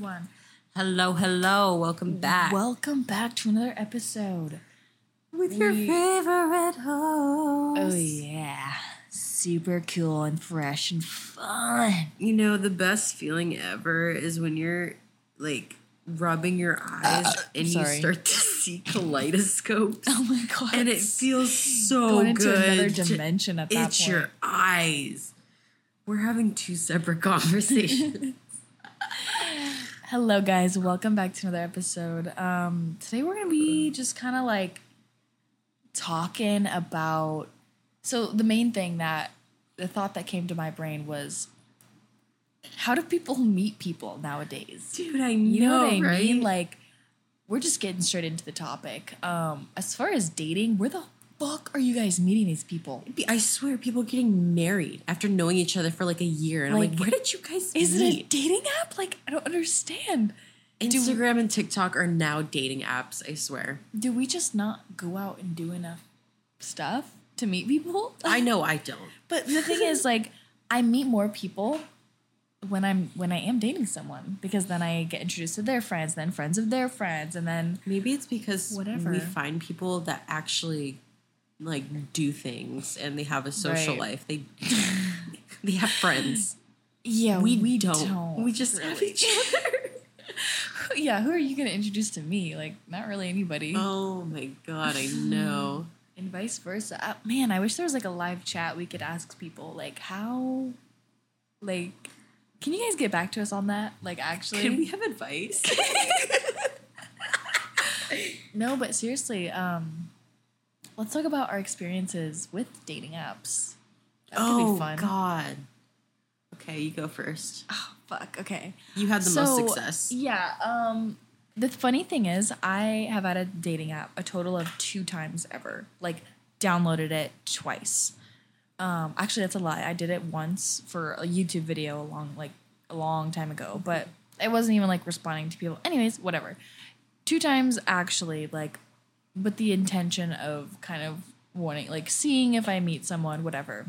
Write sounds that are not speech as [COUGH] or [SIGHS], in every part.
One. Hello, hello. Welcome back. Welcome back to another episode. with your we- favorite host. Oh yeah, super cool and fresh and fun. You know, the best feeling ever is when you're like rubbing your eyes uh, and you start to see kaleidoscopes. [LAUGHS] Oh my god, and it feels so going into good. another dimension at that point. your eyes. We're having two separate [LAUGHS] conversations. Hello guys, welcome back to another episode. Um, today we're gonna be just kind of like talking about. So the main thing that the thought that came to my brain was, how do people meet people nowadays? Dude, I know, You know what I right? mean? Like, we're just getting straight into the topic. Um, as far as dating, we're the fuck are you guys meeting these people? I swear, people getting married after knowing each other for like a year, and I'm Like, like, where did you guys meet? Is it a dating app? Like, I don't understand. Instagram and TikTok are now dating apps. I swear. Do we just not go out and do enough stuff to meet people? I [LAUGHS] know I don't. But the thing is, like, I meet more people when I'm when I am dating someone because then I get introduced to their friends, then friends of their friends, and then Maybe it's because Whatever. we find people that actually like do things and they have a social Right. life. They [LAUGHS] they have friends. yeah, We, we, don't. don't. We just have each other. [LAUGHS] yeah, who are you gonna introduce to me? Like, not really anybody. Oh my god, I know. [LAUGHS] and vice versa. Uh, man, I wish there was like a live chat we could ask people like how, like, can you guys get back to us on that? Like, actually, Can we have advice? no, but seriously, um, let's talk about our experiences with dating apps. That could oh be fun. god. Okay, you go first. Oh, fuck. Okay. You had the most success. Yeah. Um, the funny thing is, I have had a dating app a total of two times ever. Like, downloaded it twice. Um, actually, that's a lie. I did it once for a YouTube video a long, like a long time ago, but I wasn't even like responding to people. Anyways, whatever. Two times actually, like, with the intention of kind of wanting, like, seeing if I meet someone, whatever.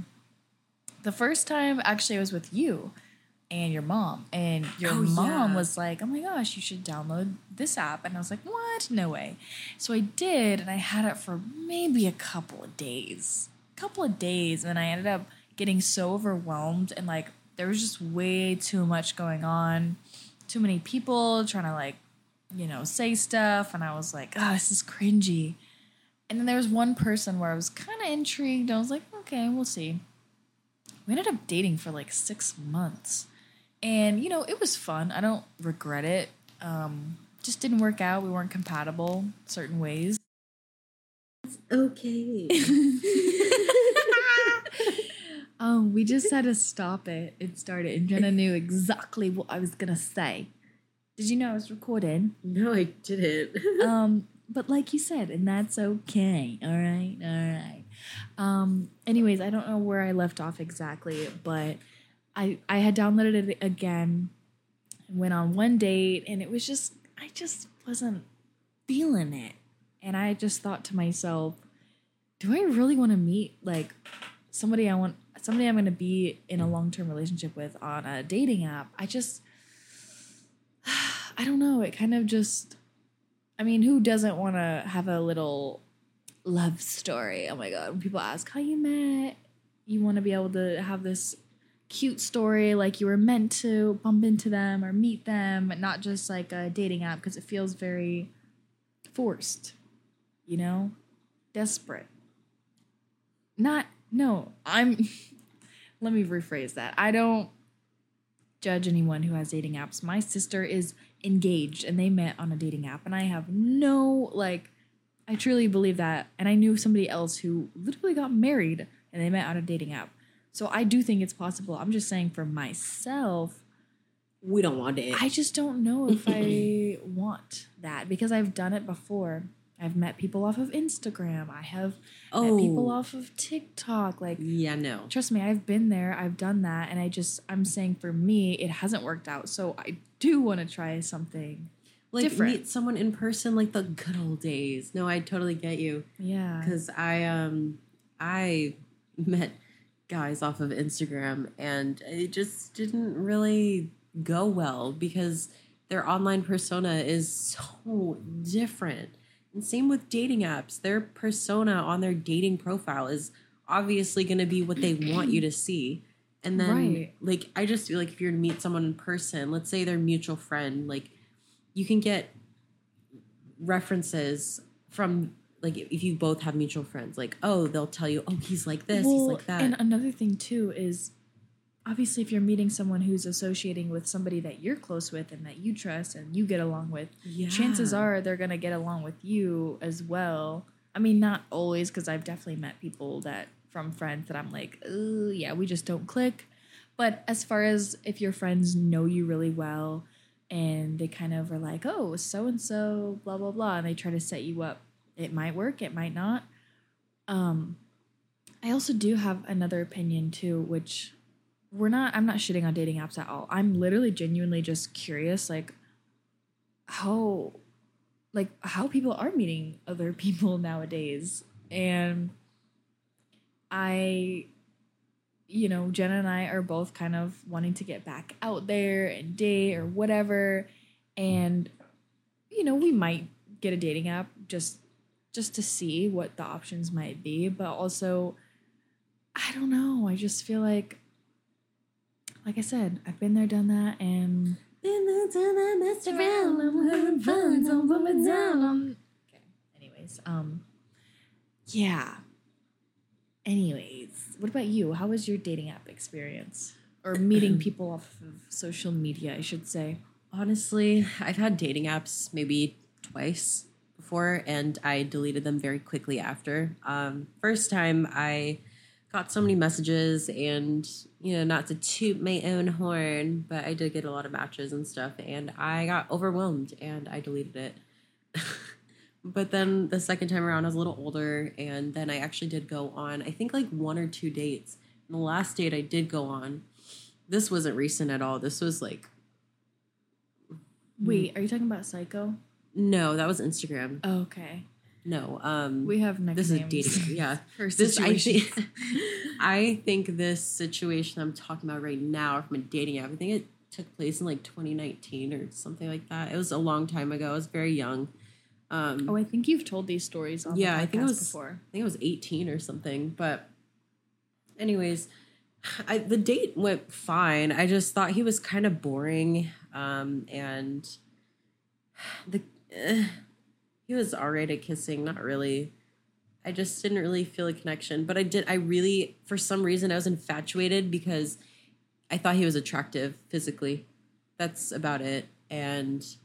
The first time actually I was with you and your mom, and your Oh, mom yeah. was like, "Oh my gosh, you should download this app," and I was like, "What? No way!" So I did, and I had it for maybe a couple of days, a couple of days, and I ended up getting so overwhelmed and like there was just way too much going on, too many people trying to like, you know, say stuff, and I was like, "Oh, this is cringy." And then there was one person where I was kind of intrigued. I was like, "Okay, we'll see." We ended up dating for like six months and you know it was fun i don't regret it um just didn't work out we weren't compatible certain ways It's Okay. [LAUGHS] um we just had to stop it it started and jenna knew exactly what i was gonna say did you know i was recording no, I didn't. [LAUGHS] um but like you said and that's okay. All right all right. Um anyways i don't know where i left off exactly but i i had downloaded it again went on one date and it was just i just wasn't feeling it. And i just thought to myself do i really want to meet like somebody i want somebody i'm going to be in a long-term relationship with on a dating app? I just i don't know it kind of just I mean, who doesn't want to have a little love story? Oh my god, when people ask how you met, you want to be able to have this cute story like you were meant to bump into them or meet them, not just like a dating app because it feels very forced, you know? Desperate. Not no, I'm [LAUGHS] let me rephrase that. I don't judge anyone who has dating apps. My sister is engaged and they met on a dating app and I have no like I truly believe that and I knew somebody else who literally got married and they met on a dating app. So I do think it's possible. I'm just saying for myself, we don't want it. I just don't know if I [LAUGHS] want that because I've done it before. I've met people off of Instagram. I have met people Oh. off of TikTok. Like yeah, no. trust me, I've been there, I've done that, and I just I'm saying for me, it hasn't worked out. So I do want to try something. Like different. meet someone in person like the good old days. No, I totally get you. Yeah. because I um I met guys off of Instagram and it just didn't really go well because their online persona is so different. And same with dating apps. Their persona on their dating profile is obviously going to be what they want you to see. And then, Right. like, I just feel like if you're to meet someone in person, let's say they're mutual friend, like, you can get references from, like, if you both have mutual friends, like, oh, they'll tell you, oh, he's like this, he's like that. And another thing too is obviously if you're meeting someone who's associating with somebody that you're close with and that you trust and you get along with, chances are they're gonna get along with you as well. I mean, not always, because I've definitely met people that from friends that I'm like, oh yeah, we just don't click. But as far as if your friends know you really well and they kind of are like, oh, so and so, blah blah blah, and they try to set you up, it might work, it might not. Um, I also do have another opinion too, which we're not. I'm not shitting on dating apps at all. I'm literally genuinely just curious, like how, like how people are meeting other [LAUGHS] people nowadays, and I, you know, Jenna and I are both kind of wanting to get back out there and date or whatever, and you know, we might get a dating app just just to see what the options might be, but also I don't know. I just feel like like I said, I've been there, done that, and messed around i'm having fun i'm having Okay. Anyways, um yeah. Anyways, what about you? How was your dating app experience? Or [CLEARS THROAT] meeting people off of social media, I should say. Honestly, I've had dating apps maybe twice before, and I deleted them very quickly after. Um, first time, I got so many messages, and you know, not to toot my own horn, but I did get a lot of matches and stuff, and I got overwhelmed, and I deleted it. [LAUGHS] but then the second time around, I was a little older, and then I actually did go on, I think like one or two dates. And the last date I did go on, this wasn't recent at all. This was like Wait, are you talking about Psycho? No, that was Instagram. Oh, okay. No, um, We have nicknames. this is dating. [LAUGHS] Yeah, this I think. [LAUGHS] I think this situation I'm talking about right now from a dating app. I think it took place in like 2019 or something like that. It was a long time ago. I was very young. Um, Oh, I think you've told these stories on Yeah, the I think it was- before. I think it was 18 or something. But, anyways, [SIGHS] I, the date went fine. I just thought he was kind of boring. Um, and [SIGHS] the eh, he was all right at kissing, not really. I just didn't really feel a connection. But I did. I really, for some reason, I was infatuated because I thought he was attractive physically. That's about it. And it's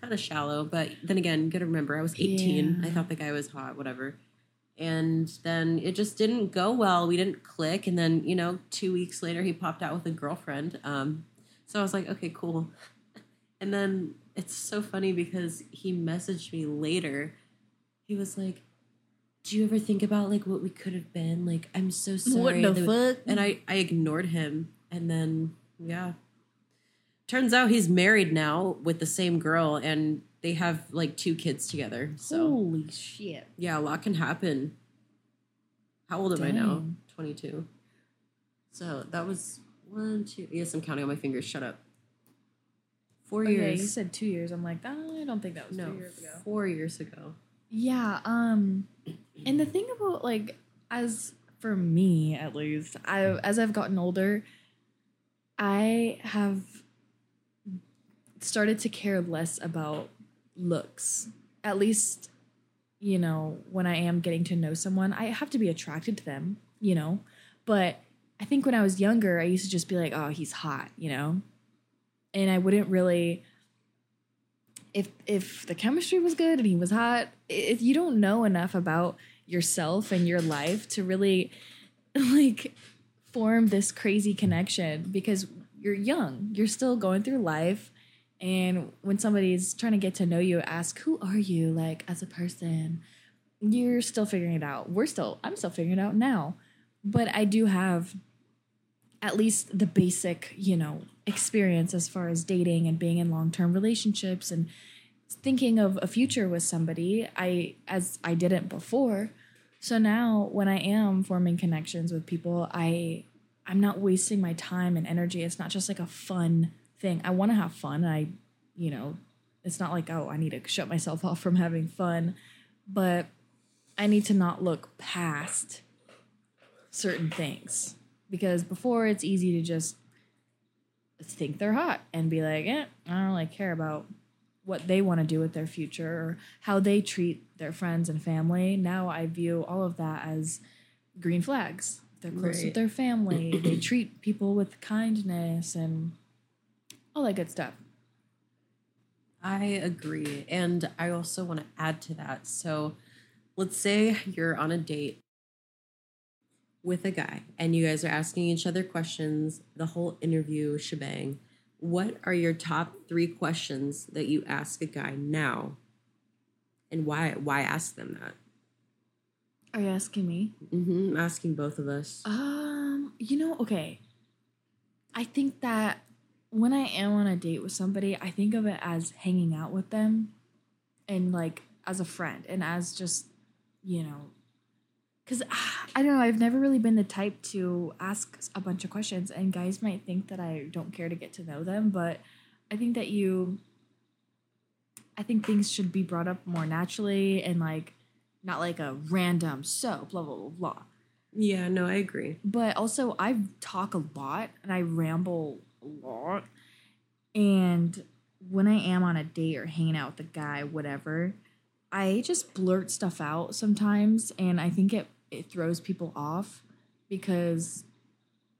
kind of shallow. But then again, you got to remember, I was 18. Yeah. I thought the guy was hot, whatever. And then it just didn't go well. We didn't click. And then, you know, two weeks later, he popped out with a girlfriend. Um, so I was like, okay, cool. [LAUGHS] And then it's so funny because he messaged me later. He was like, "Do you ever think about like what we could have been? Like, I'm so sorry." What the fuck? And I I ignored him, and then yeah, turns out he's married now with the same girl, and they have like two kids together. So Holy shit. yeah, a lot can happen. How old am I now? Twenty two. So that was one, two. Yes, I'm counting on my fingers. Shut up. Four Okay, years. you said two years. I'm like, "Ah, I don't think that was no, two years ago. four years ago. Yeah. Um, and the thing about like, as for me at least, I as I've gotten older, I have started to care less about looks. At least, you know, when I am getting to know someone, I have to be attracted to them, you know. But I think when I was younger, I used to just be like, "Oh, he's hot," you know, and I wouldn't really if if the chemistry was good and he was hot, if you don't know enough about yourself and your life to really [LAUGHS] like form this crazy connection because you're young, you're still going through life and when somebody's trying to get to know you, ask who are you like as a person? You're still figuring it out. We're still I'm still figuring it out now. But I do have at least the basic, you know, experience as far as dating and being in long-term relationships and thinking of a future with somebody I as I didn't before. So now when I am forming connections with people, I I'm not wasting my time and energy. It's not just like a fun thing. I want to have fun. I you know, it's not like, oh, I need to shut myself off from having fun, but I need to not look past certain things because before it's easy to just think they're hot and be like, eh, I don't really care about what they want to do with their future or how they treat their friends and family. Now I view all of that as green flags. They're close Right. with their family. [CLEARS THROAT] they treat people with kindness and all that good stuff. I agree. And I also want to add to that. So let's say you're on a date with a guy and you guys are asking each other questions, the whole interview shebang. What are your top three questions that you ask a guy now? And why why ask them that? Are you asking me? Mm-hmm. I'm asking both of us. Um, you know, okay. I think that when I am on a date with somebody, I think of it as hanging out with them and like as a friend and as just, you know, because ah, I don't know, I've never really been the type to ask a bunch of questions, and guys might think that I don't care to get to know them, but I think that you, I think things should be brought up more naturally and like not like a random so blah blah blah blah yeah, no, I agree. but also I talk a lot and I ramble a lot. And when I am on a date or hanging out with a guy, whatever, I just blurt stuff out sometimes, and I think it it throws people off because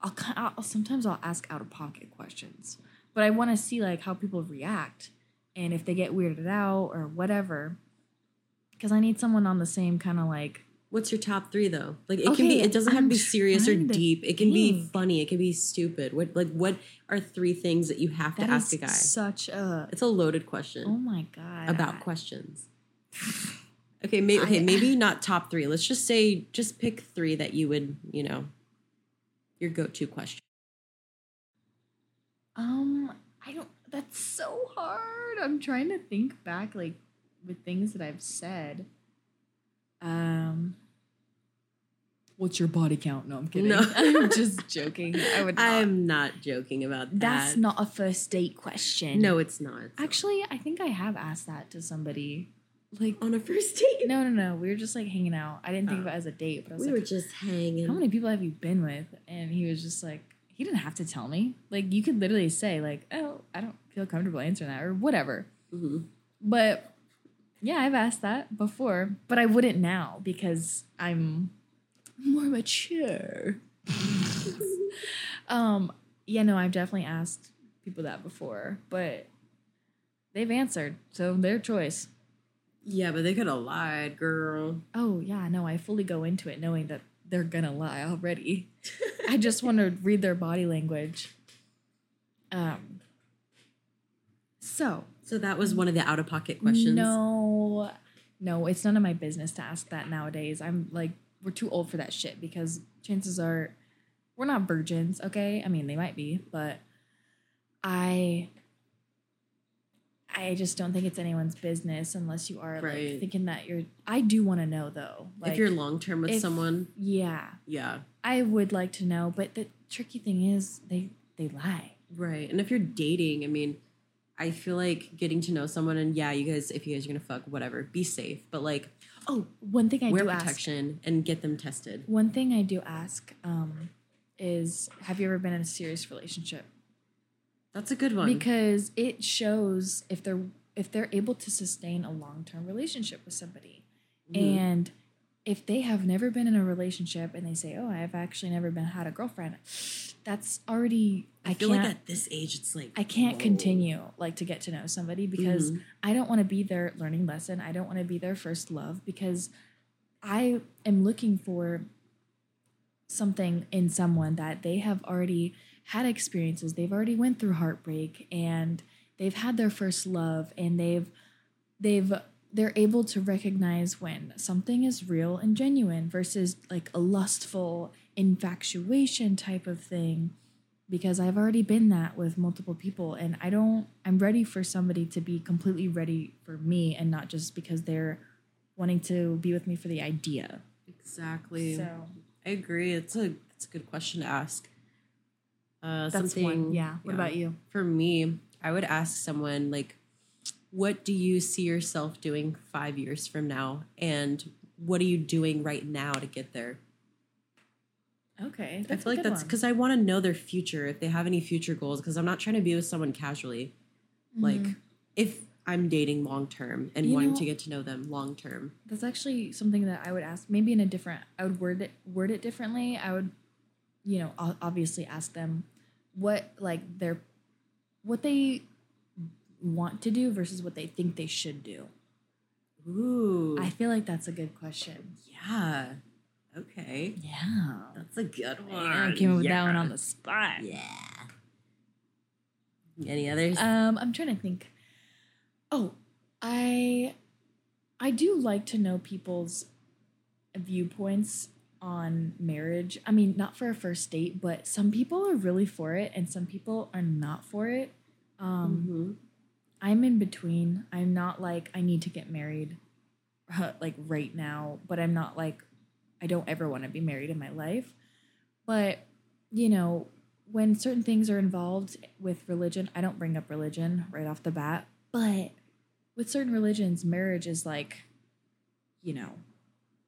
I'll, I'll sometimes I'll ask out of pocket questions, but I want to see like how people react and if they get weirded out or whatever. Because I need someone on the same kind of like What's your top three though? Like it can be. It doesn't have to be serious or deep. It can be funny. It can be stupid. What like what are three things that you have to that ask a guy? such a It's a loaded question oh my god about questions. Okay, may, okay, I- maybe not top three. Let's just say just pick three that you would, you know, your go-to question. Um, I don't. That's so hard. I'm trying to think back, like with things that I've said. Um, what's your body count? No, I'm kidding. No. [LAUGHS] I'm just joking. I would. Not. I'm not joking about that. That's not a first date question. No, it's not. It's not. actually, I think I have asked that to somebody. Like, on a first date. no, no, no. We were just like hanging out. I didn't think of Oh. it as a date, but I was we like, were just hanging. how many people have you been with? And he was just like, he didn't have to tell me. Like, you could literally say, like, oh, I don't feel comfortable answering that or whatever. Mhm. But yeah, I've asked that before, but I wouldn't now because I'm more mature. [LAUGHS] um, yeah, no, I've definitely asked people that before, but they've answered, so their choice. Yeah, but they could have lied, girl. Oh yeah, no, I fully go into it knowing that they're gonna lie already. I just want to read their body language. Um. So So that was one of the out-of-pocket questions. no, no, it's none of my business to ask that nowadays. I'm like, we're too old for that shit because chances are we're not virgins, okay? I mean, they might be, but I I just don't think it's anyone's business unless you are Right. like thinking that you're I do want to know though. Like if you're long-term with if- someone, yeah, yeah, I would like to know, but the tricky thing is they they lie. right. And if you're dating, I mean, I feel like getting to know someone, and yeah, you guys, if you guys are gonna fuck, whatever, be safe, but like Oh, one thing I wear do ask protection and get them tested. One thing I do ask um, is Have you ever been in a serious relationship? That's a good one. Because it shows if they're if they're able to sustain a long term relationship with somebody. Mhm. And if they have never been in a relationship and they say, Oh, I've actually never been had a girlfriend, that's already I, I, feel can't like at this age, it's like I can't whoa. continue like to get to know somebody because Mhm. I don't want to be their learning lesson. I don't want to be their first love because I am looking for something in someone that they have already had experiences. They've already went through heartbreak and they've had their first love and they've they've they're able to recognize when something is real and genuine versus like a lustful infatuation type of thing because I've already been that with multiple people and I don't I'm ready for somebody to be completely ready for me and not just because they're wanting to be with me for the idea. exactly. So I agree. It's a it's a good question to ask. Uh, that's something, one. Yeah. What about you? For me, I would ask someone like, what do you see yourself doing five years from now? And what are you doing right now to get there? Okay. I feel like that's because I want to know their future, if they have any future goals, because I'm not trying to be with someone casually. Like, if I'm dating long term and Mm-hmm. You wanting know- to get to know them long term. That's actually something that I would ask, maybe in a different. I would word it word it differently. I would, you know, obviously ask them what like their, what they want to do versus what they think they should do. Ooh. I feel like that's a good question. yeah. Okay. Yeah, That's a good one. I came up with that one on the spot. Yeah. Any others? Um, I'm trying to think. Oh, I I do like to know people's viewpoints on marriage. I mean, not for a first date, but some people are really for it and some people are not for it. Um, Mhm. I'm in between. I'm not like I need to get married uh, like right now, but I'm not like I don't ever want to be married in my life. But, you know, when certain things are involved with religion, I don't bring up religion right off the bat, but with certain religions, marriage is like, you know,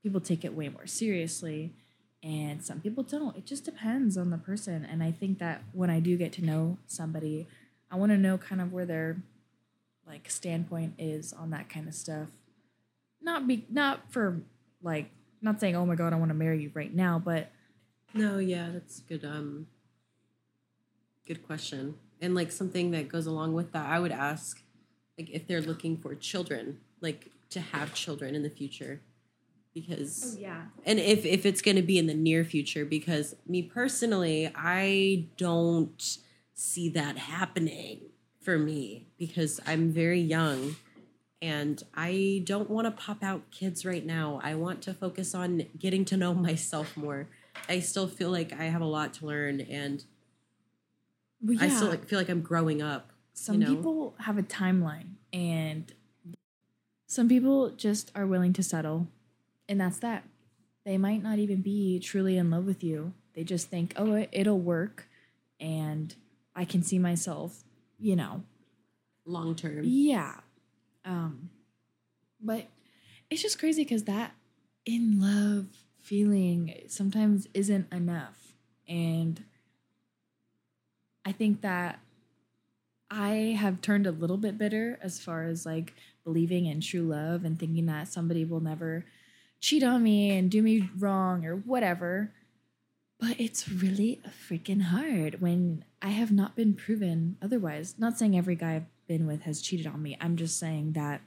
people take it way more seriously and some people don't. It just depends on the person. And I think that when I do get to know somebody, I want to know kind of where their like standpoint is on that kind of stuff. Not be not for like not saying, "Oh my god, I want to marry you right now," but No, yeah, that's good. Um, good question. And like something that goes along with that, I would ask, like, if they're looking for children, like to have children in the future, because oh, yeah. and if if it's going to be in the near future, because me personally, I don't see that happening for me because I'm very young. And I don't want to pop out kids right now. I want to focus on getting to know [LAUGHS] myself more. I still feel like I have a lot to learn, and Well, yeah. I still like, feel like I'm growing up. some you know? people have a timeline and some people just are willing to settle and that's that. They might not even be truly in love with you. They just think oh it, it'll work and i can see myself you know. Long term. yeah. Um but it's just crazy because that in love feeling sometimes isn't enough. And i think that i have turned a little bit bitter as far as like believing in true love and thinking that somebody will never cheat on me and do me wrong or whatever but it's really freaking hard when I have not been proven otherwise. Not saying every guy I've been with has cheated on me. I'm just saying that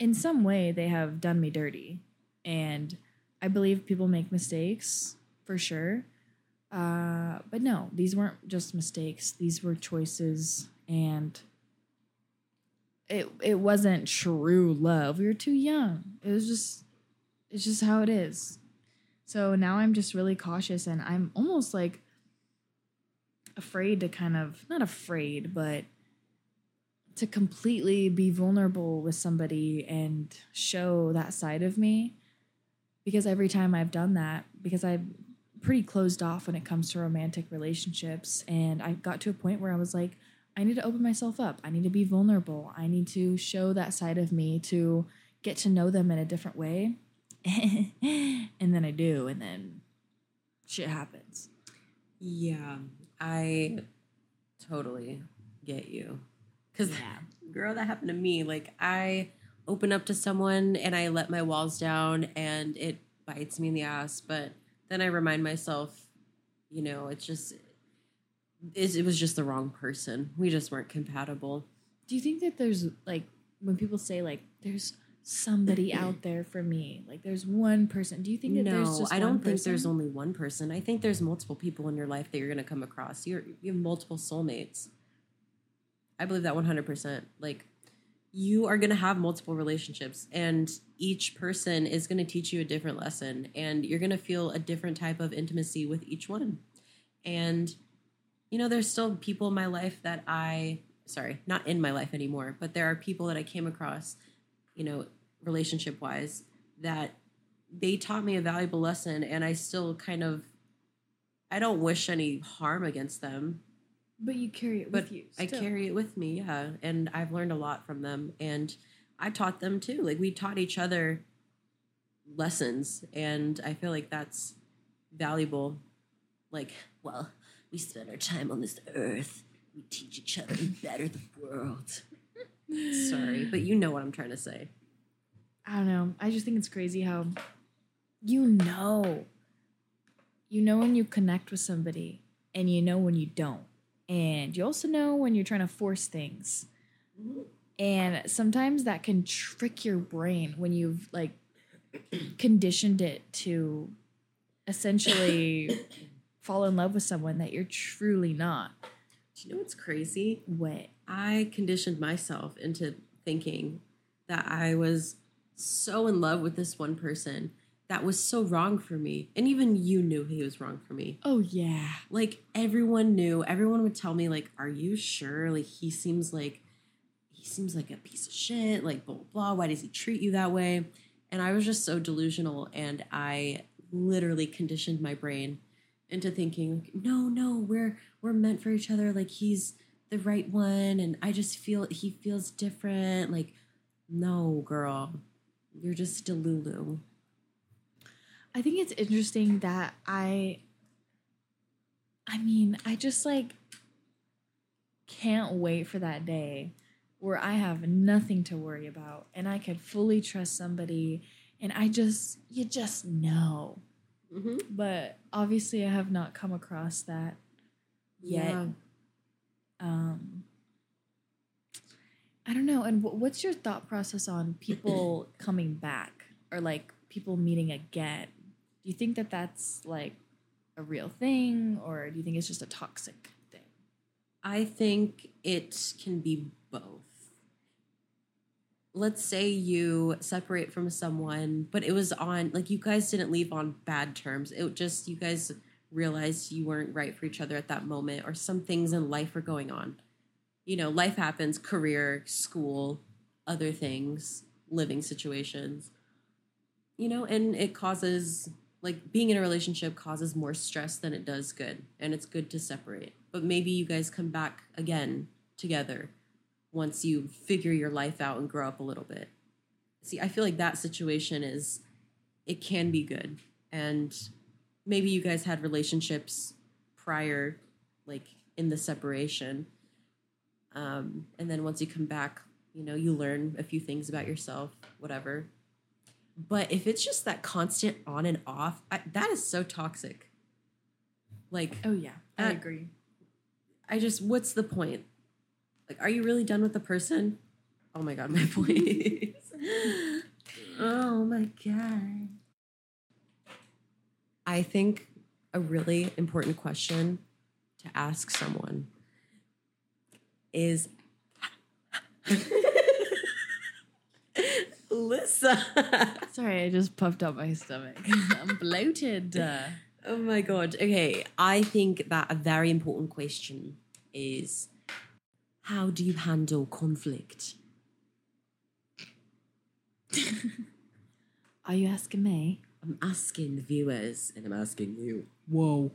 in some way they have done me dirty. And I believe people make mistakes for sure. Uh, but no, these weren't just mistakes. These were choices and it it wasn't true love. We were too young. It was just it's just how it is. So now I'm just really cautious and I'm almost like afraid to kind of not afraid, but to completely be vulnerable with somebody and show that side of me. Because every time I've done that, because I'm pretty closed off when it comes to romantic relationships, and I got to a point where I was like, I need to open myself up. I need to be vulnerable. I need to show that side of me to get to know them in a different way. [LAUGHS] and then I do, and then shit happens. Yeah, I totally get you. Because, yeah. girl, that happened to me. Like, I open up to someone and I let my walls down and it bites me in the ass. But then I remind myself, you know, it's just, it, it was just the wrong person. We just weren't compatible. Do you think that there's like when people say like there's somebody [CLEARS THROAT] out there for me, like there's one person? Do you think that there's No, just I don't think there's only one person. I think there's multiple people in your life that you're going to come across. You're, you have multiple soulmates. I believe that 100%. Like, you are going to have multiple relationships, and each person is going to teach you a different lesson, and you're going to feel a different type of intimacy with each one. And, you know, there's still people in my life that I, sorry, not in my life anymore, but there are people that I came across, you know, relationship wise, that they taught me a valuable lesson, and I still kind of, I don't wish any harm against them, But you carry it but with you. I carry it with me, yeah. And I've learned a lot from them. And I taught them too. Like we taught each other lessons. And I feel like that's valuable. Like, well, we spend our time on this earth. We teach each other and better the world. [LAUGHS] Sorry, but you know what I'm trying to say. I don't know. I just think it's crazy how you know. You know when you connect with somebody and you know when you don't. And you also know when you're trying to force things. And sometimes that can trick your brain when you've like conditioned it to essentially [COUGHS] fall in love with someone that you're truly not. Do you know what's crazy? What? I conditioned myself into thinking that I was so in love with this one person that was so wrong for me. And even you knew he was wrong for me. Oh yeah. Like everyone knew, everyone would tell me like, "Are you sure? Like he seems like he seems like a piece of shit, like blah blah blah. Why does he treat you that way?" And I was just so delusional and I literally conditioned my brain into thinking, like, "No, no, we're we're meant for each other. Like he's the right one and I just feel he feels different. Like no, girl. You're just delulu." I think it's interesting that I I mean, I just like can't wait for that day where I have nothing to worry about and I could fully trust somebody and I just you just know. Mm-hmm. But obviously I have not come across that yet. Yeah. Um I don't know. And wh- what's your thought process on people [CLEARS THROAT] coming back or like people meeting again? Do you think that that's like a real thing or do you think it's just a toxic thing? I think it can be both. Let's say you separate from someone, but it was on, like, you guys didn't leave on bad terms. It just, you guys realized you weren't right for each other at that moment, or some things in life were going on. You know, life happens career, school, other things, living situations. You know, and it causes, like, being in a relationship causes more stress than it does good. And it's good to separate. But maybe you guys come back again together once you figure your life out and grow up a little bit. See, I feel like that situation is it can be good. And maybe you guys had relationships prior like in the separation. Um and then once you come back, you know, you learn a few things about yourself, whatever. But if it's just that constant on and off, I, that is so toxic. Like Oh yeah, I Uh, agree. I just, what's the point? Like, are you really done with the person? Oh my God, my [LAUGHS] voice. oh my God. I think a really important question to ask someone is [LAUGHS] Lissa. Sorry, I just puffed up my stomach. I'm bloated. Oh my god. Okay, I think that a very important question is how do you handle conflict? are you asking me? I'm asking the viewers and I'm asking you. Whoa.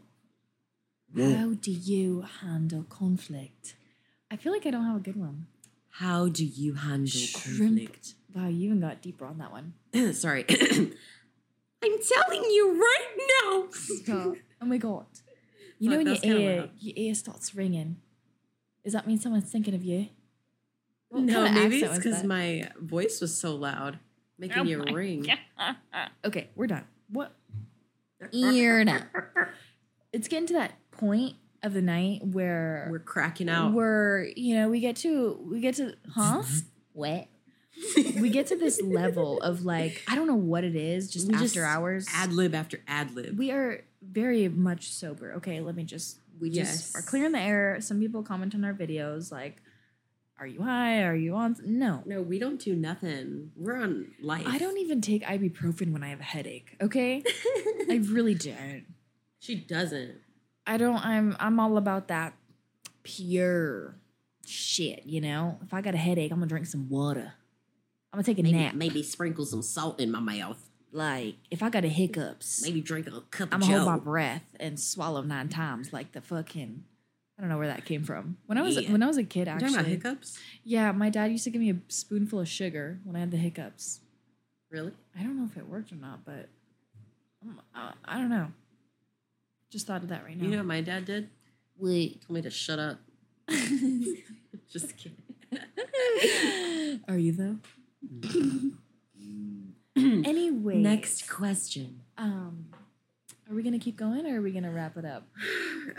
How do you handle conflict? I feel like I don't have a good one. How do you handle Shrimp. conflict? Wow, you even got deeper on that one. [CLEARS THROAT] Sorry. [CLEARS THROAT] I'm telling you right now. Stop. [LAUGHS] Oh my god. You know when your kinda ear loud. your ear starts ringing. Does that mean someone's thinking of you? What no, maybe accent it's was because that? my voice was so loud, making Oh you my ring. Okay, we're done. What? [LAUGHS] Ear done. It's getting to that point of the night where We're cracking out. we're you know we get to we get to huh [LAUGHS] what we get to this level of like I don't know what it is just We after just hours ad lib after ad lib. we are very much sober okay let me just we just Yes. are clearing the air some people comment on our videos like are you high are you on no No, we don't do nothing. We're on life. I don't even take ibuprofen when I have a headache okay [LAUGHS] I really don't She doesn't. I don't I'm I'm all about that pure shit, you know? If I got a headache, I'm gonna drink some water. I'm gonna take a Maybe, nap. maybe sprinkle some salt in my mouth. Like if I got a hiccups, Maybe drink a cup I'm gonna hold my breath and swallow nine times like the fucking I don't know where that came from. When I was Yeah. when I was a kid, actually, talking about hiccups? yeah, my dad used to give me a spoonful of sugar when I had the hiccups. Really? I don't know if it worked or not, but um, I don't know. Just thought of that right now. You know what my dad did? Wait. Told me to shut up. [LAUGHS] Just kidding. [LAUGHS] Are you though? anyway, Next question. Um, are we gonna keep going or are we gonna wrap it up? [SIGHS]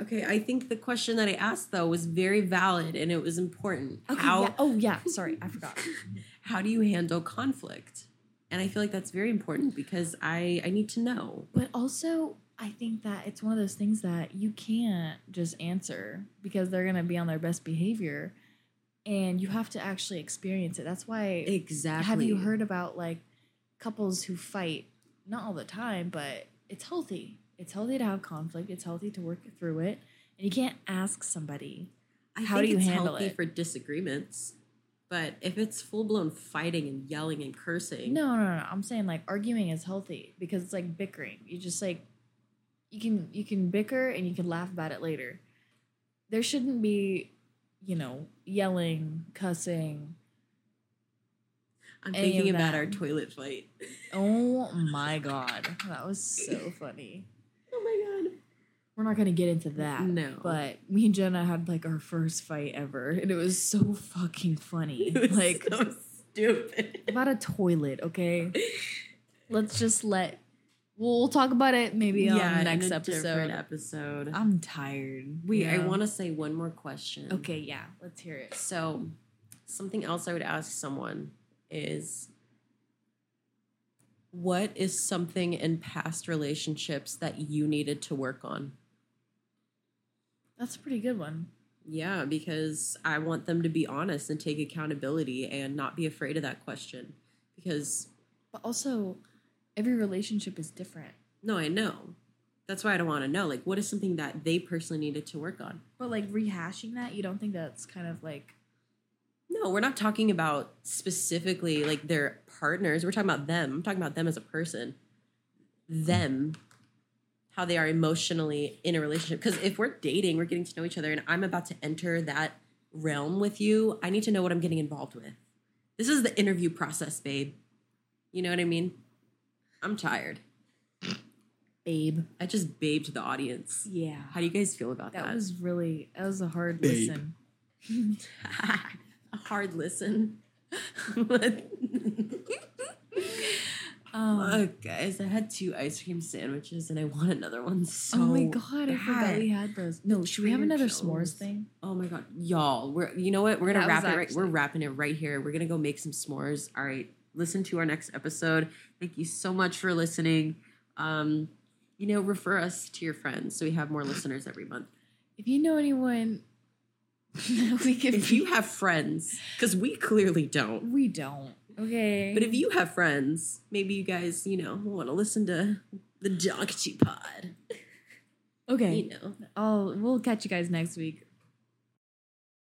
Okay, I think the question that I asked though was very valid and it was important. Okay. how yeah. Oh yeah. Sorry, I forgot. [LAUGHS] how do you handle conflict? And I feel like that's very important because I I need to know. But also, I think that it's one of those things that you can't just answer because they're gonna be on their best behavior, and you have to actually experience it. That's why. Exactly. Have you heard about like couples who fight? Not all the time, but it's healthy. It's healthy to have conflict. It's healthy to work through it, and you can't ask somebody. I how do you it's handle healthy it? for disagreements. But if it's full blown fighting and yelling and cursing, No, no, no. I'm saying like arguing is healthy because it's like bickering. You just like you can you can bicker and you can laugh about it later. There shouldn't be, you know, yelling, cussing. I'm thinking about that. our toilet fight. Oh [LAUGHS] my god, that was so funny. Oh my god. We're not gonna get into that. No. But me and Jenna had like our first fight ever, and it was so fucking funny. [LAUGHS] Like so stupid. about a toilet, okay? [LAUGHS] Let's just let. We'll, talk about it maybe on the in next a episode. different episode. I'm tired. Wait, I want to say one more question. Okay, yeah, let's hear it. So, something else I would ask someone is what is something in past relationships that you needed to work on? That's a pretty good one. Yeah, because I want them to be honest and take accountability and not be afraid of that question. Because, But also, every relationship is different. no, I know. That's why I don't want to know. Like, what is something that they personally needed to work on? But like rehashing that, you don't think that's kind of like No, we're not talking about specifically like their partners. We're talking about them. I'm talking about them as a person. Them, how they are emotionally in a relationship. Because if we're dating, we're getting to know each other, and I'm about to enter that realm with you, I need to know what I'm getting involved with. This is the interview process, babe. You know what I mean? I'm tired. babe. I just babed the audience. Yeah. How do you guys feel about That that? was really that was a hard Babe. listen. [LAUGHS] a hard listen. Um, Look, guys, I had two ice cream sandwiches and I want another one so oh my god, I forgot bad. we had those. No, should we have another Joe's. s'mores thing? Oh my god, y'all, we're you know what? We're gonna That wrap was it right. We're actually- wrapping it right here. We're gonna go make some s'mores. All right, listen to our next episode. Thank you so much for listening. Um, you know, refer us to your friends so we have more listeners every month. If you know anyone [LAUGHS] we could If you have friends, because we clearly don't. we don't. Okay. But if you have friends, maybe you guys, you know, want to listen to the Donkey Pod. Okay. You know. I'll we'll catch you guys next week.